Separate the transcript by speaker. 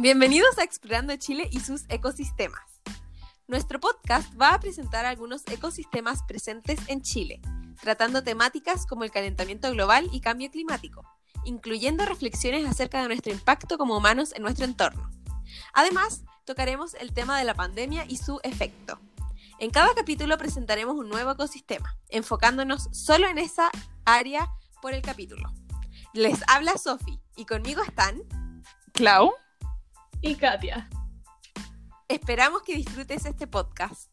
Speaker 1: Bienvenidos a Explorando Chile y sus ecosistemas. Nuestro podcast va a presentar algunos ecosistemas presentes en Chile, tratando temáticas como el calentamiento global y cambio climático, incluyendo reflexiones acerca de nuestro impacto como humanos en nuestro entorno. Además, tocaremos el tema de la pandemia y su efecto. En cada capítulo presentaremos un nuevo ecosistema, enfocándonos solo en esa área por el capítulo. Les habla Sofi y conmigo están
Speaker 2: Clau
Speaker 3: y Katia.
Speaker 1: Esperamos que disfrutes este podcast.